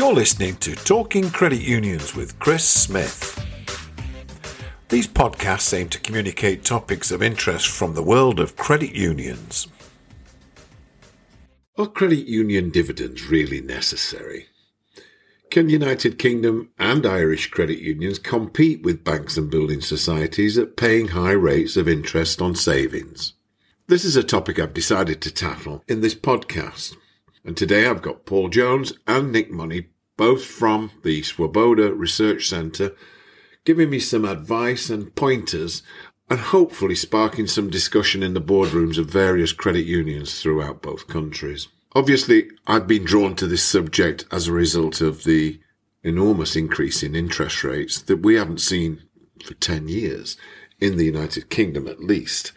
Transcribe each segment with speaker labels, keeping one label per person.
Speaker 1: You're listening to Talking Credit Unions with Chris Smith. These podcasts aim to communicate topics of interest from the world of credit unions. Are credit union dividends really necessary? Can United Kingdom and Irish credit unions compete with banks and building societies at paying high rates of interest on savings? This is a topic I've decided to tackle in this podcast. And today I've got Paul Jones and Nick Money, both from the Swoboda Research Centre, giving me some advice and pointers and hopefully sparking some discussion in the boardrooms of various credit unions throughout both countries. Obviously, I've been drawn to this subject as a result of the enormous increase in interest rates that we haven't seen for 10 years, in the United Kingdom at least.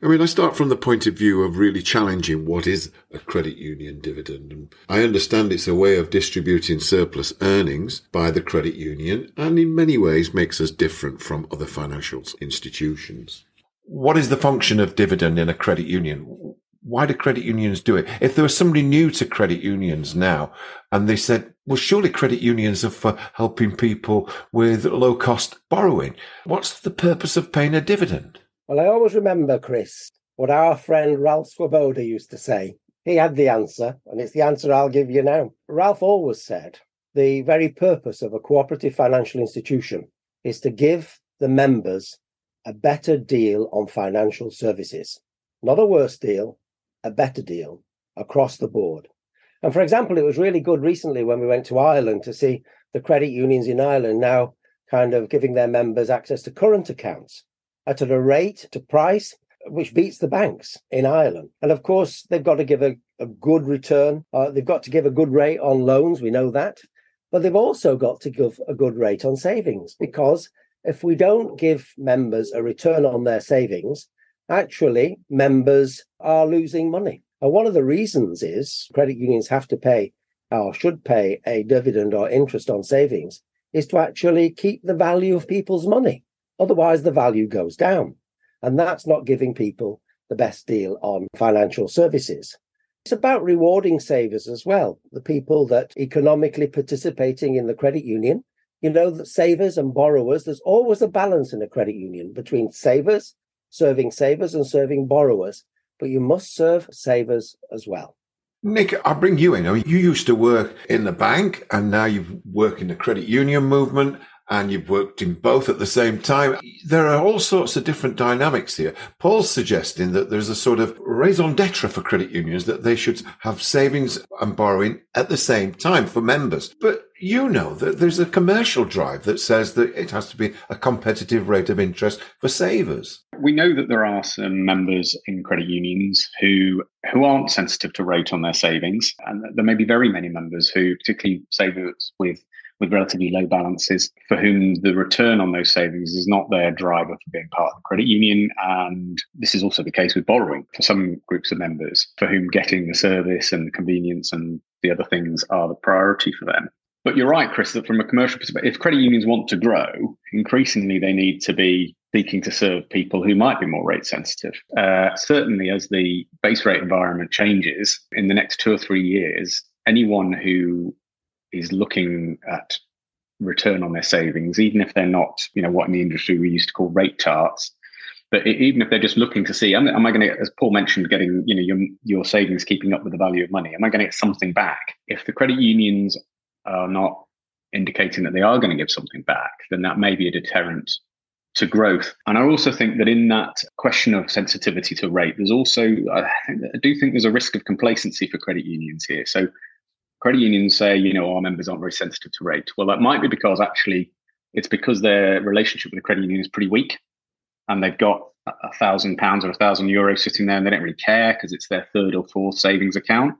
Speaker 1: I mean, I start from the point of view of really challenging what is a credit union dividend. And I understand it's a way of distributing surplus earnings by the credit union and in many ways makes us different from other financial institutions. What is the function of dividend in a credit union? Why do credit unions do it? If there was somebody new to credit unions now and they said, well, surely credit unions are for helping people with low cost borrowing. What's the purpose of paying a dividend?
Speaker 2: Well, I always remember, Chris, what our friend Ralph Swoboda used to say. He had the answer, and it's the answer I'll give you now. Ralph always said the very purpose of a cooperative financial institution is to give the members a better deal on financial services. Not a worse deal, a better deal across the board. And for example, it was really good recently when we went to Ireland to see the credit unions in Ireland now kind of giving their members access to current accounts at a rate to price which beats the banks in Ireland. And of course, they've got to give a, a good return. Uh, they've got to give a good rate on loans. We know that. But they've also got to give a good rate on savings because if we don't give members a return on their savings, actually members are losing money. And one of the reasons is credit unions have to pay or should pay a dividend or interest on savings is to actually keep the value of people's money. Otherwise, the value goes down. And that's not giving people the best deal on financial services. It's about rewarding savers as well, the people that economically participating in the credit union. You know that savers and borrowers, there's always a balance in a credit union between savers, serving savers, and serving borrowers. But you must serve savers as well.
Speaker 1: Nick, I'll bring you in. You used to work in the bank and now you work in the credit union movement and you've worked in both at the same time. There are all sorts of different dynamics here. Paul's suggesting that there's a sort of raison d'etre for credit unions that they should have savings and borrowing at the same time for members. But you know that there's a commercial drive that says that it has to be a competitive rate of interest for savers.
Speaker 3: We know that there are some members in credit unions who who aren't sensitive to rate on their savings, and there may be very many members who, particularly savers with with relatively low balances for whom the return on those savings is not their driver for being part of the credit union. And this is also the case with borrowing for some groups of members for whom getting the service and the convenience and the other things are the priority for them. But you're right, Chris, that from a commercial perspective, if credit unions want to grow, increasingly they need to be seeking to serve people who might be more rate sensitive. Uh, certainly, as the base rate environment changes in the next two or three years, anyone who is looking at return on their savings, even if they're not, you know, what in the industry we used to call rate tarts. But even if they're just looking to see, am, am I going to, as Paul mentioned, getting, you know, your, your savings keeping up with the value of money? Am I going to get something back? If the credit unions are not indicating that they are going to give something back, then that may be a deterrent to growth. And I also think that in that question of sensitivity to rate, there's also, I, I do think there's a risk of complacency for credit unions here. So credit unions say, you know, our members aren't very sensitive to rate. Well, that might be because actually it's because their relationship with the credit union is pretty weak and they've got a thousand pounds or a thousand euros sitting there and they don't really care because it's their third or fourth savings account.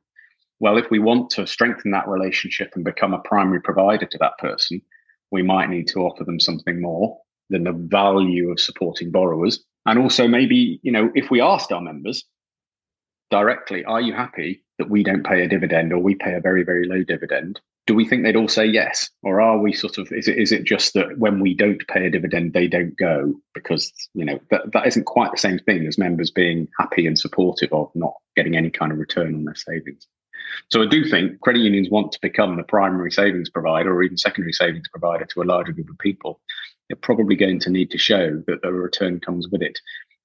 Speaker 3: Well, if we want to strengthen that relationship and become a primary provider to that person, we might need to offer them something more than the value of supporting borrowers. And also, maybe, you know, if we asked our members directly, are you happy that we don't pay a dividend or we pay a very, very low dividend, do we think they'd all say yes? Or are we sort of, is it, is it just that when we don't pay a dividend, they don't go? Because, you know, that, that isn't quite the same thing as members being happy and supportive of not getting any kind of return on their savings. So I do think credit unions want to become the primary savings provider or even secondary savings provider to a larger group of people. They're probably going to need to show that the return comes with it,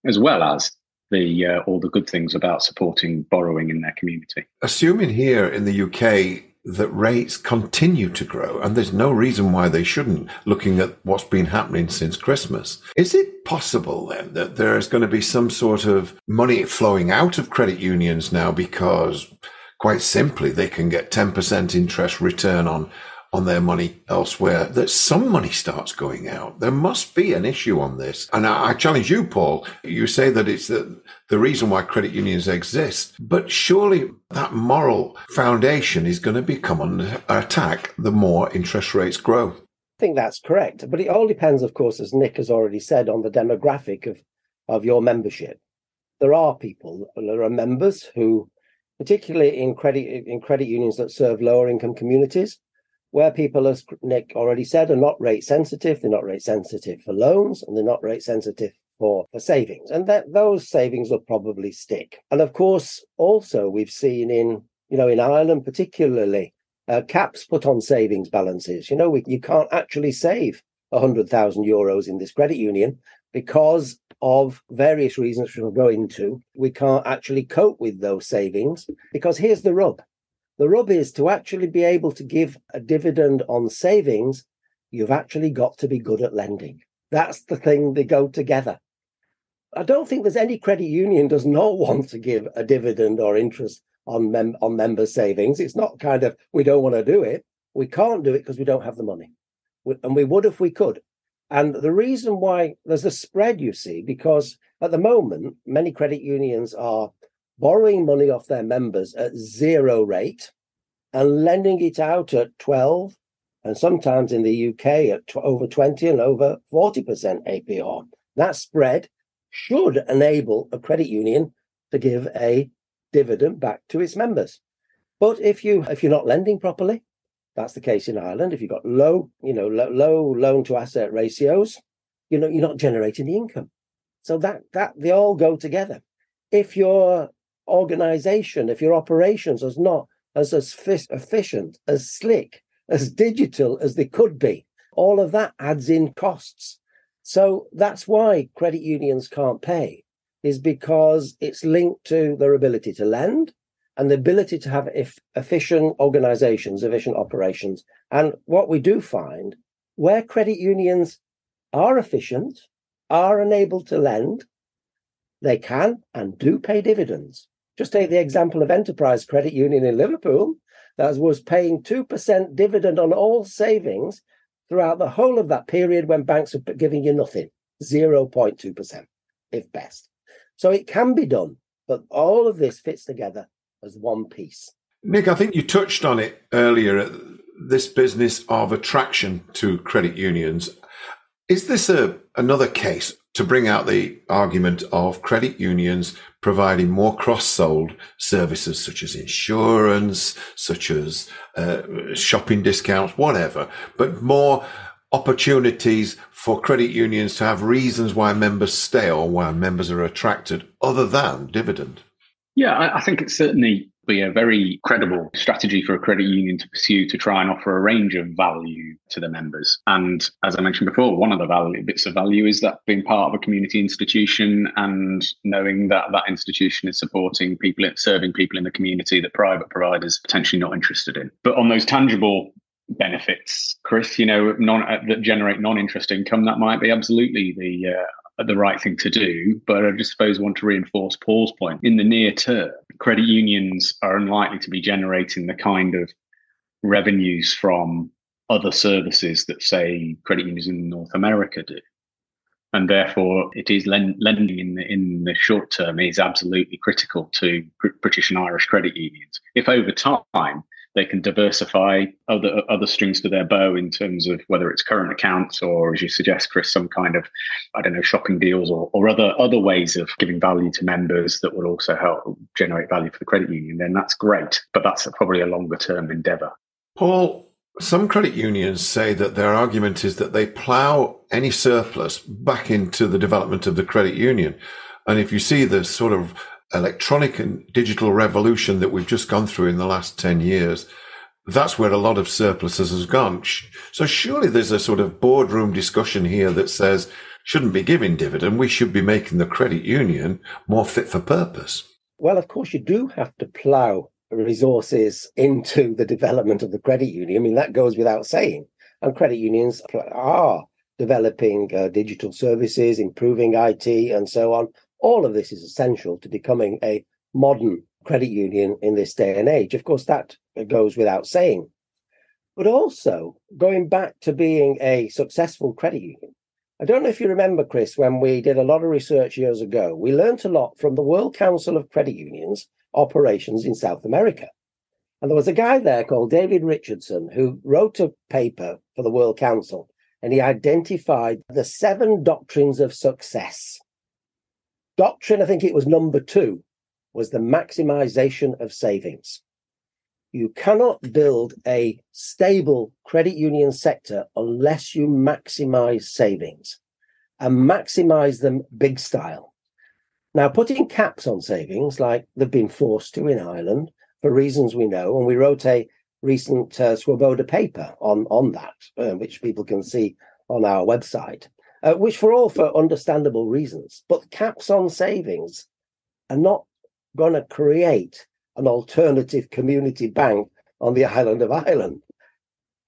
Speaker 3: as well as the uh, all the good things about supporting borrowing in their community.
Speaker 1: Assuming here in the UK that rates continue to grow, and there's no reason why they shouldn't, looking at what's been happening since Christmas. Is it possible then that there is going to be some sort of money flowing out of credit unions now because quite simply they can get 10% interest return on on their money elsewhere, that some money starts going out. There must be an issue on this. And I, I challenge you, Paul. You say that it's the, the reason why credit unions exist, but surely that moral foundation is going to become under attack the more interest rates grow. I
Speaker 2: think that's correct. But it all depends, of course, as Nick has already said, on the demographic of, of your membership. There are people, there are members who, particularly in credit in credit unions that serve lower income communities, where people, as Nick already said, are not rate sensitive. They're not rate sensitive for loans and they're not rate sensitive for, for savings. And that those savings will probably stick. And of course, also we've seen in, you know, in Ireland particularly, uh, caps put on savings balances. You know, we, you can't actually save 100,000 euros in this credit union because of various reasons we'll go into. We can't actually cope with those savings because here's the rub the rub is to actually be able to give a dividend on savings, you've actually got to be good at lending. That's the thing, they go together. I don't think there's any credit union does not want to give a dividend or interest on mem- on member savings. It's not kind of we don't want to do it. We can't do it because we don't have the money, we, and we would if we could. And the reason why there's a spread, you see, because at the moment many credit unions are borrowing money off their members at zero rate and lending it out at 12 and sometimes in the UK at t- over 20 and over 40% APR. That spread should enable a credit union to give a dividend back to its members. But if you if you're not lending properly, that's the case in Ireland. If you've got low, you know, low, low loan to asset ratios, you know, you're not generating the income. So that that they all go together. If you're organization, if your operations is not as, as efficient, as slick, as digital as they could be, all of that adds in costs. So that's why credit unions can't pay, is because it's linked to their ability to lend and the ability to have efficient organizations, efficient operations. And what we do find where credit unions are efficient, are enabled to lend, they can and do pay dividends. Just take the example of Enterprise Credit Union in Liverpool that was paying 2% dividend on all savings throughout the whole of that period when banks were giving you nothing 0.2%, if best. So it can be done, but all of this fits together as one piece.
Speaker 1: Nick, I think you touched on it earlier uh, this business of attraction to credit unions. Is this a another case to bring out the argument of credit unions providing more cross-sold services such as insurance, such as uh, shopping discounts, whatever, but more opportunities for credit unions to have reasons why members stay or why members are attracted other than dividend.
Speaker 3: Yeah, I, I think it's certainly be a very credible strategy for a credit union to pursue to try and offer a range of value to the members. And as I mentioned before, one of the value bits of value is that being part of a community institution and knowing that that institution is supporting people, serving people in the community that private providers potentially not interested in. But on those tangible benefits, Chris, you know, non, uh, that generate non-interest income, that might be absolutely the uh, the right thing to do. But I just suppose want to reinforce Paul's point. In the near term, credit unions are unlikely to be generating the kind of revenues from other services that, say, credit unions in North America do. And therefore, it is lending in the, in the short term is absolutely critical to British and Irish credit unions. If over time they can diversify other other strings to their bow in terms of whether it's current accounts or, as you suggest, Chris, some kind of I don't know shopping deals or, or other other ways of giving value to members that will also help generate value for the credit union. Then that's great, but that's probably a longer term endeavour.
Speaker 1: Paul, some credit unions say that their argument is that they plough any surplus back into the development of the credit union. And if you see the sort of electronic and digital revolution that we've just gone through in the last 10 years, that's where a lot of surpluses has gone. So surely there's a sort of boardroom discussion here that says shouldn't be giving dividend. We should be making the credit union more fit for purpose.
Speaker 2: Well, of course, you do have to plough resources into the development of the credit union. I mean, that goes without saying. And credit unions are developing uh, digital services, improving IT, and so on. All of this is essential to becoming a modern credit union in this day and age. Of course, that goes without saying. But also, going back to being a successful credit union, I don't know if you remember, Chris, when we did a lot of research years ago, we learnt a lot from the World Council of Credit Unions operations in South America. And there was a guy there called David Richardson who wrote a paper for the World Council and he identified the seven doctrines of success. Doctrine, I think it was number two, was the maximization of savings. You cannot build a stable credit union sector unless you maximize savings and maximize them big style. Now, putting caps on savings, like they've been forced to in Ireland for reasons we know, and we wrote a recent uh, Swoboda paper on, on that, uh, which people can see on our website, uh, which for all for understandable reasons. But caps on savings are not going to create an alternative community bank on the island of Ireland.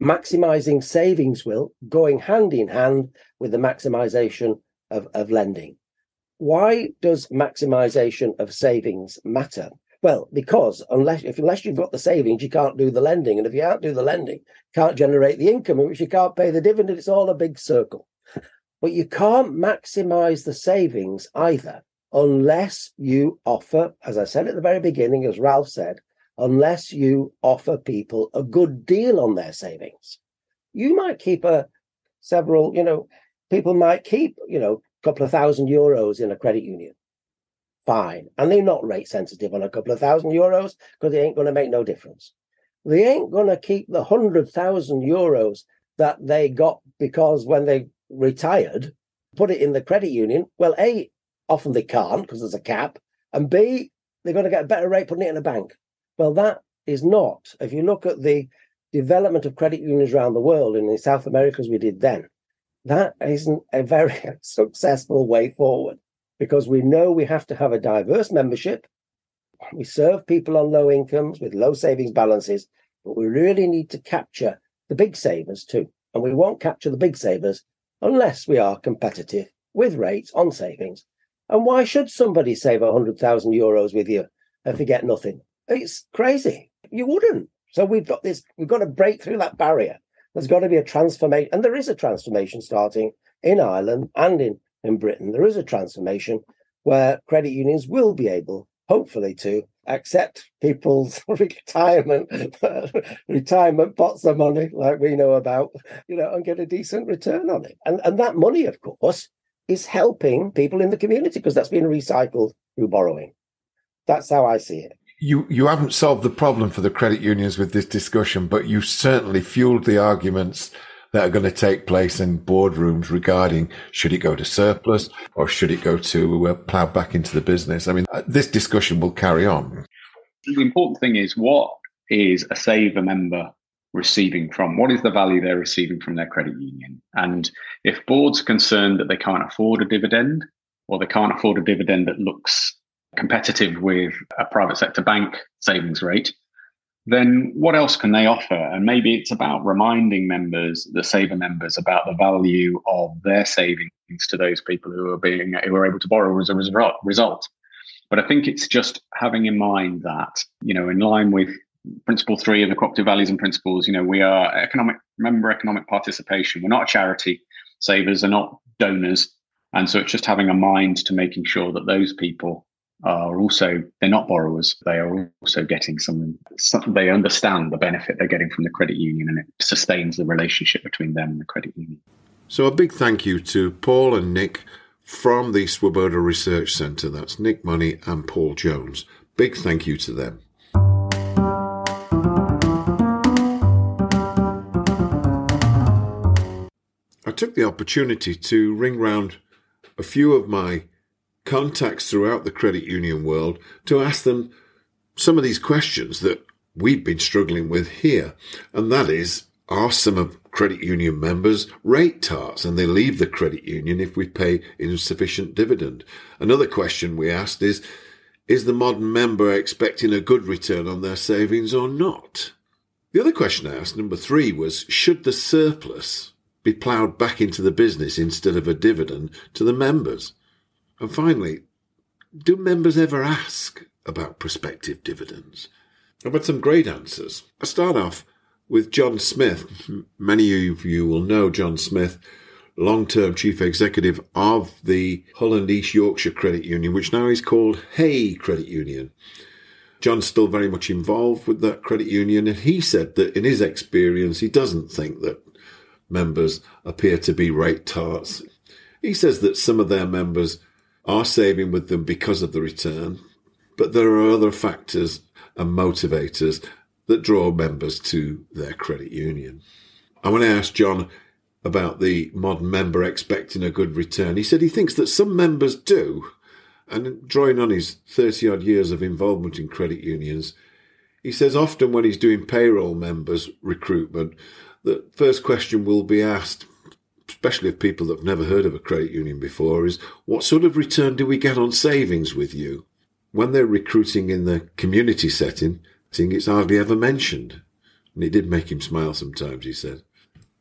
Speaker 2: Maximizing savings will going hand in hand with the maximization of, of lending. Why does maximization of savings matter? Well, because unless if unless you've got the savings, you can't do the lending, and if you can't do the lending, can't generate the income, in which you can't pay the dividend. It's all a big circle. But you can't maximize the savings either unless you offer, as I said at the very beginning, as Ralph said, unless you offer people a good deal on their savings. You might keep a several, you know, people might keep, you know, a couple of thousand euros in a credit union. Fine. And they're not rate sensitive on a couple of thousand euros because they ain't going to make no difference. They ain't going to keep the hundred thousand euros that they got because when they retired, put it in the credit union. Well, A, Often they can't because there's a cap. And B, they're going to get a better rate putting it in a bank. Well, that is not. If you look at the development of credit unions around the world and in South America as we did then, that isn't a very successful way forward because we know we have to have a diverse membership. We serve people on low incomes with low savings balances, but we really need to capture the big savers too. And we won't capture the big savers unless we are competitive with rates on savings and why should somebody save 100,000 euros with you if they get nothing? It's crazy. You wouldn't. So we've got this, we've got to break through that barrier. There's got to be a transformation. And there is a transformation starting in Ireland and in, in Britain. There is a transformation where credit unions will be able, hopefully, to accept people's retirement retirement pots of money like we know about, you know, and get a decent return on it. And and that money, of course, is helping people in the community because that's being recycled through borrowing. That's how I see it.
Speaker 1: You you haven't solved the problem for the credit unions with this discussion, but you certainly fueled the arguments that are going to take place in boardrooms regarding should it go to surplus or should it go to uh, plough back into the business. I mean, uh, this discussion will carry on.
Speaker 3: The important thing is what is a saver member receiving from? What is the value they're receiving from their credit union? And if boards are concerned that they can't afford a dividend or they can't afford a dividend that looks competitive with a private sector bank savings rate, then what else can they offer? And maybe it's about reminding members, the saver members, about the value of their savings to those people who are being who are able to borrow as a result. But I think it's just having in mind that, you know, in line with principle three of the cooperative values and principles, you know, we are economic, member economic participation. We're not a charity. Savers are not donors. And so it's just having a mind to making sure that those people are also, they're not borrowers. They are also getting some, some they understand the benefit they're getting from the credit union and it sustains the relationship between them and the credit union.
Speaker 1: So a big thank you to Paul and Nick from the Swoboda Research Centre. That's Nick Money and Paul Jones. Big thank you to them. I took the opportunity to ring round a few of my contacts throughout the credit union world to ask them some of these questions that we've been struggling with here. And that is, are some of credit union members rate tarts and they leave the credit union if we pay insufficient dividend? Another question we asked is, is the modern member expecting a good return on their savings or not? The other question I asked, number three, was should the surplus be ploughed back into the business instead of a dividend to the members? And finally, do members ever ask about prospective dividends? I've had some great answers. I start off with John Smith. Many of you will know John Smith, long term chief executive of the Hull and East Yorkshire Credit Union, which now is called HEY Credit Union. John's still very much involved with that credit union, and he said that in his experience, he doesn't think that members appear to be rate tarts. He says that some of their members are saving with them because of the return, but there are other factors and motivators that draw members to their credit union. I want to ask John about the modern member expecting a good return. He said he thinks that some members do, and drawing on his 30 odd years of involvement in credit unions, he says often when he's doing payroll members recruitment, the first question will be asked, especially of people that have never heard of a credit union before, is what sort of return do we get on savings with you? When they're recruiting in the community setting, it's hardly ever mentioned. And it did make him smile sometimes, he said.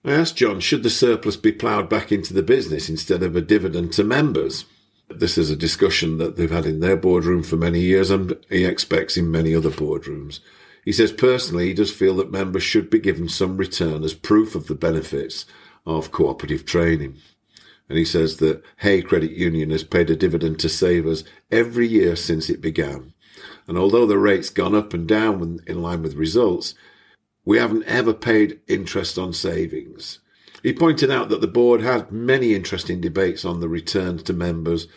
Speaker 1: I asked John, should the surplus be ploughed back into the business instead of a dividend to members? This is a discussion that they've had in their boardroom for many years and he expects in many other boardrooms. He says personally he does feel that members should be given some return as proof of the benefits of cooperative training. And he says that HEY Credit Union has paid a dividend to savers every year since it began. And although the rate's gone up and down in line with results, we haven't ever paid interest on savings. He pointed out that the board had many interesting debates on the returns to members,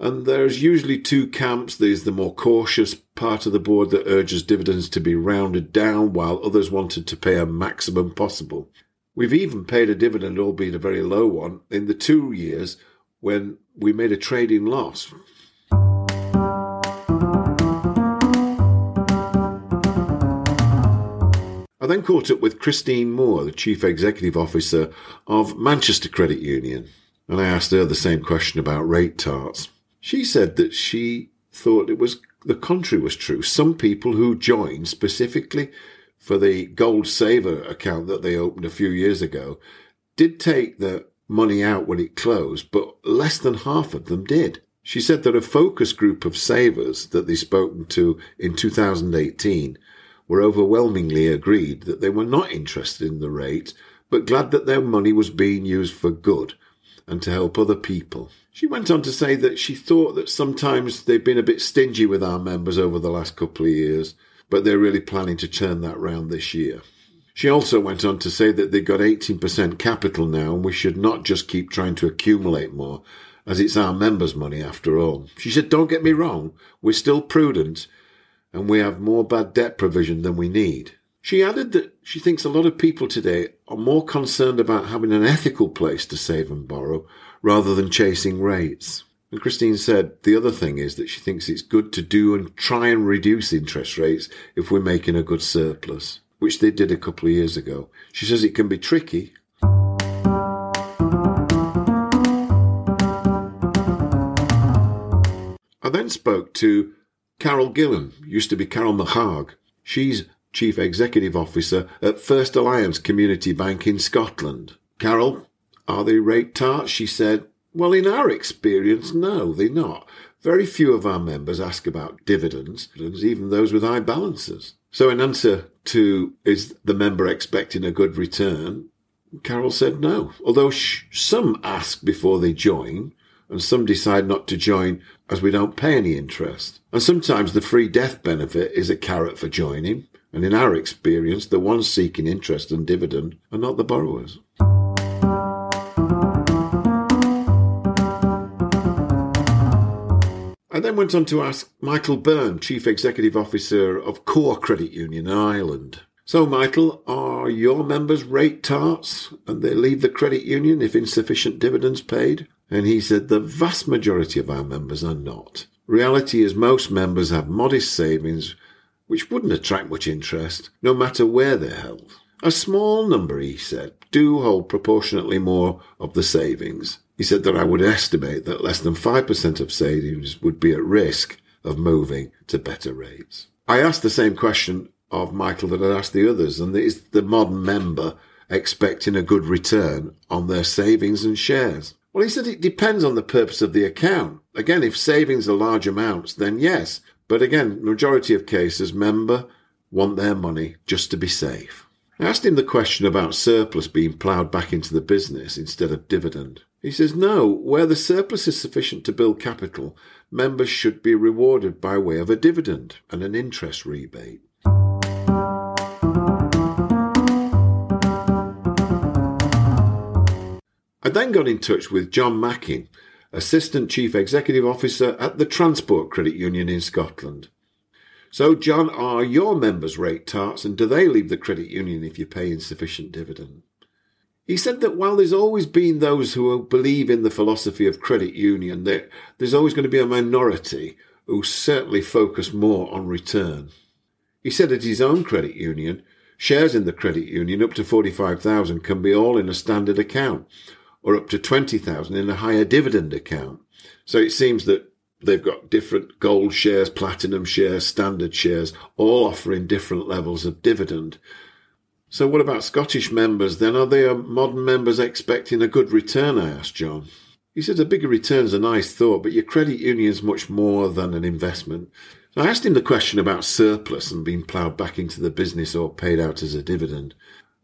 Speaker 1: and there's usually two camps. There's the more cautious part of the board that urges dividends to be rounded down, while others wanted to pay a maximum possible. We've even paid a dividend, albeit a very low one, in the two years when we made a trading loss. I then caught up with Christine Moore, the Chief Executive Officer of Manchester Credit Union, and I asked her the same question about rate tarts. She said that she thought it was the contrary was true. Some people who joined specifically for the Gold Saver account that they opened a few years ago did take the money out when it closed, but less than half of them did. She said that a focus group of savers that they spoken to in 2018 were overwhelmingly agreed that they were not interested in the rate, but glad that their money was being used for good and to help other people. She went on to say that she thought that sometimes they've been a bit stingy with our members over the last couple of years, but they're really planning to turn that round this year. She also went on to say that they've got 18% capital now and we should not just keep trying to accumulate more, as it's our members' money after all. She said, Don't get me wrong, we're still prudent and we have more bad debt provision than we need. She added that she thinks a lot of people today are more concerned about having an ethical place to save and borrow rather than chasing rates. And Christine said the other thing is that she thinks it's good to do and try and reduce interest rates if we're making a good surplus, which they did a couple of years ago. She says it can be tricky. I then spoke to Carol Gillan used to be Carol McHarg. She's Chief Executive Officer at First Alliance Community Bank in Scotland. Carol, are they rate tarts? She said, Well, in our experience, no, they're not. Very few of our members ask about dividends, even those with high balances. So, in answer to is the member expecting a good return, Carol said no. Although sh- some ask before they join, and some decide not to join as we don't pay any interest. And sometimes the free death benefit is a carrot for joining, and in our experience, the ones seeking interest and dividend are not the borrowers. I then went on to ask Michael Byrne, Chief Executive Officer of Core Credit Union Ireland. So, Michael, are your members rate tarts and they leave the credit union if insufficient dividends paid? And he said the vast majority of our members are not. Reality is most members have modest savings which wouldn't attract much interest, no matter where they're held. A small number, he said, do hold proportionately more of the savings. He said that I would estimate that less than 5% of savings would be at risk of moving to better rates. I asked the same question of Michael that I asked the others, and is the modern member expecting a good return on their savings and shares? Well, he said it depends on the purpose of the account. Again, if savings are large amounts, then yes. But again, majority of cases, member want their money just to be safe. I asked him the question about surplus being ploughed back into the business instead of dividend. He says, no, where the surplus is sufficient to build capital, members should be rewarded by way of a dividend and an interest rebate. I then got in touch with John Mackin, Assistant Chief Executive Officer at the Transport Credit Union in Scotland. So, John, are your members rate tarts and do they leave the credit union if you pay insufficient dividend? He said that while there's always been those who believe in the philosophy of credit union, that there's always going to be a minority who certainly focus more on return. He said at his own credit union, shares in the credit union up to 45,000 can be all in a standard account, or up to 20,000 in a higher dividend account. So it seems that they've got different gold shares, platinum shares, standard shares, all offering different levels of dividend. So what about Scottish members then? Are they uh, modern members expecting a good return? I asked John. He said a bigger return's a nice thought, but your credit union's much more than an investment. I asked him the question about surplus and being ploughed back into the business or paid out as a dividend.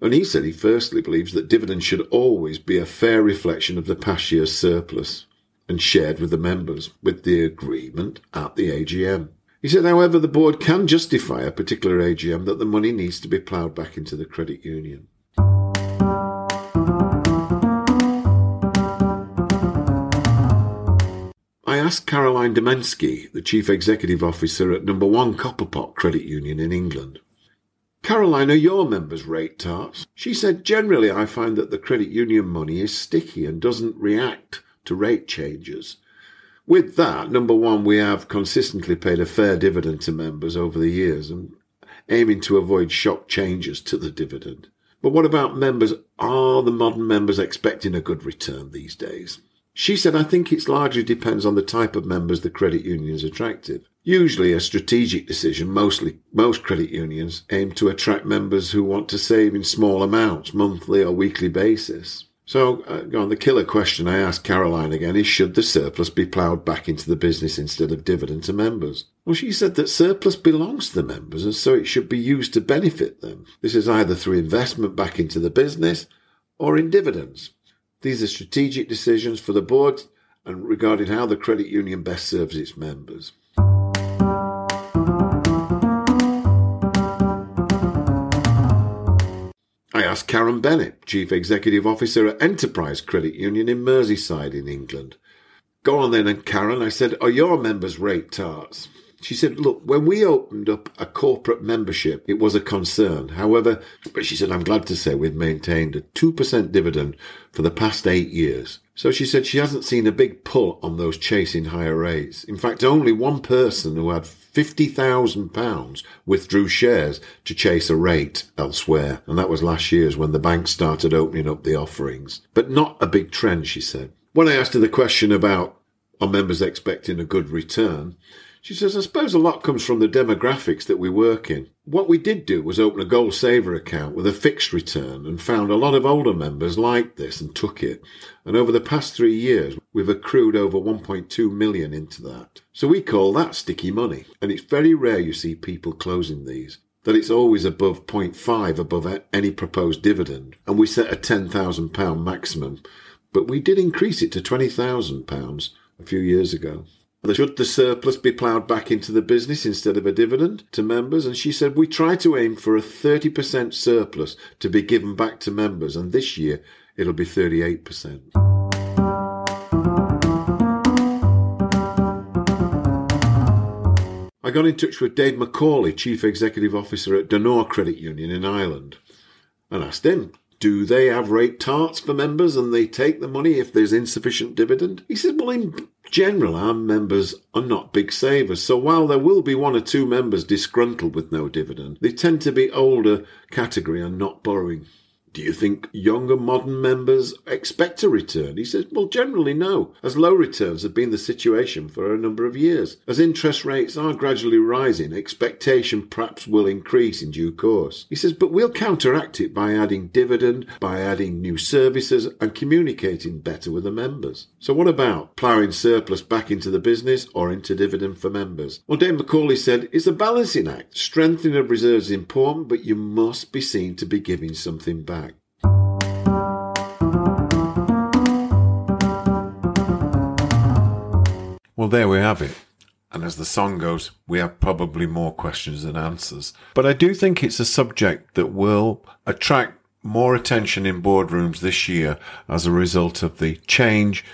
Speaker 1: And he said he firstly believes that dividends should always be a fair reflection of the past year's surplus and shared with the members with the agreement at the AGM. He said, however, the board can justify a particular AGM that the money needs to be ploughed back into the credit union. I asked Caroline Demensky, the Chief Executive Officer at Number One Copperpot Credit Union in England, Caroline, are your members rate tarts? She said, generally, I find that the credit union money is sticky and doesn't react to rate changes. With that, number one, we have consistently paid a fair dividend to members over the years and aiming to avoid shock changes to the dividend. But what about members? Are the modern members expecting a good return these days? She said, I think it largely depends on the type of members the credit union is attractive. Usually a strategic decision, mostly most credit unions aim to attract members who want to save in small amounts, monthly or weekly basis. So, uh, on the killer question I asked Caroline again is should the surplus be ploughed back into the business instead of dividend to members? Well, she said that surplus belongs to the members and so it should be used to benefit them. This is either through investment back into the business or in dividends. These are strategic decisions for the board and regarding how the credit union best serves its members. Asked Karen Bennett, Chief Executive Officer at Enterprise Credit Union in Merseyside in England. Go on then, and Karen, I said, are your members rate tarts? She said, look, when we opened up a corporate membership, it was a concern. However, but she said, I'm glad to say we've maintained a 2% dividend for the past eight years. So she said she hasn't seen a big pull on those chasing higher rates. In fact, only one person who had £50,000 withdrew shares to chase a rate elsewhere. And that was last year's when the bank started opening up the offerings. But not a big trend, she said. When I asked her the question about are members expecting a good return, she says, I suppose a lot comes from the demographics that we work in. What we did do was open a Gold Saver account with a fixed return and found a lot of older members liked this and took it. And over the past three years, we've accrued over 1.2 million into that. So we call that sticky money. And it's very rare you see people closing these that it's always above 0.5 above any proposed dividend. And we set a £10,000 maximum, but we did increase it to £20,000 a few years ago. Should the surplus be ploughed back into the business instead of a dividend to members? And she said, We try to aim for a 30% surplus to be given back to members, and this year it'll be 38%. I got in touch with Dave McAuley, Chief Executive Officer at Donore Credit Union in Ireland, and asked him do they have rate tarts for members and they take the money if there's insufficient dividend? He says, well, in general, our members are not big savers. So while there will be one or two members disgruntled with no dividend, they tend to be older category and not borrowing. Do you think younger modern members expect a return? He says, well, generally no, as low returns have been the situation for a number of years. As interest rates are gradually rising, expectation perhaps will increase in due course. He says, but we'll counteract it by adding dividend, by adding new services and communicating better with the members. So what about ploughing surplus back into the business or into dividend for members? Well, Dave McAuley said, it's a balancing act. Strengthening of reserves is important, but you must be seen to be giving something back. Well, there we have it. And as the song goes, we have probably more questions than answers. But I do think it's a subject that will attract more attention in boardrooms this year as a result of the change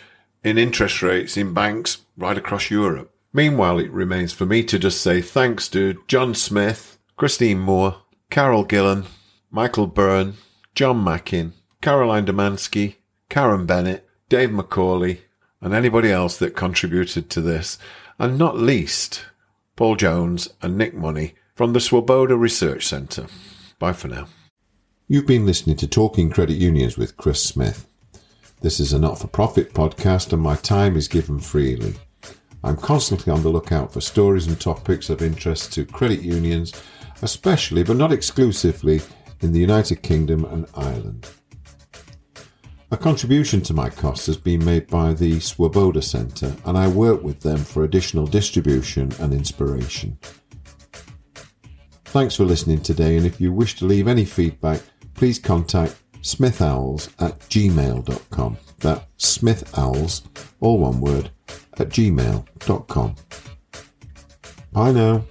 Speaker 1: in interest rates in banks right across Europe. Meanwhile, it remains for me to just say thanks to John Smith, Christine Moore, Carol Gillen, Michael Byrne, John Mackin, Caroline Demansky, Karen Bennett, Dave McAuley, and anybody else that contributed to this, and not least Paul Jones and Nick Money from the Swoboda Research Centre. Bye for now.
Speaker 4: You've been listening to Talking Credit Unions with Chris Smith. This is a not for profit podcast and my time is given freely. I'm constantly on the lookout for stories and topics of interest to credit unions, especially but not exclusively in the United Kingdom and Ireland. A contribution to my costs has been made by the Swoboda Centre, and I work with them for additional distribution and inspiration. Thanks for listening today, and if you wish to leave any feedback, please contact smithowls at gmail.com. That's smithowls, all one word, at gmail.com. Bye now.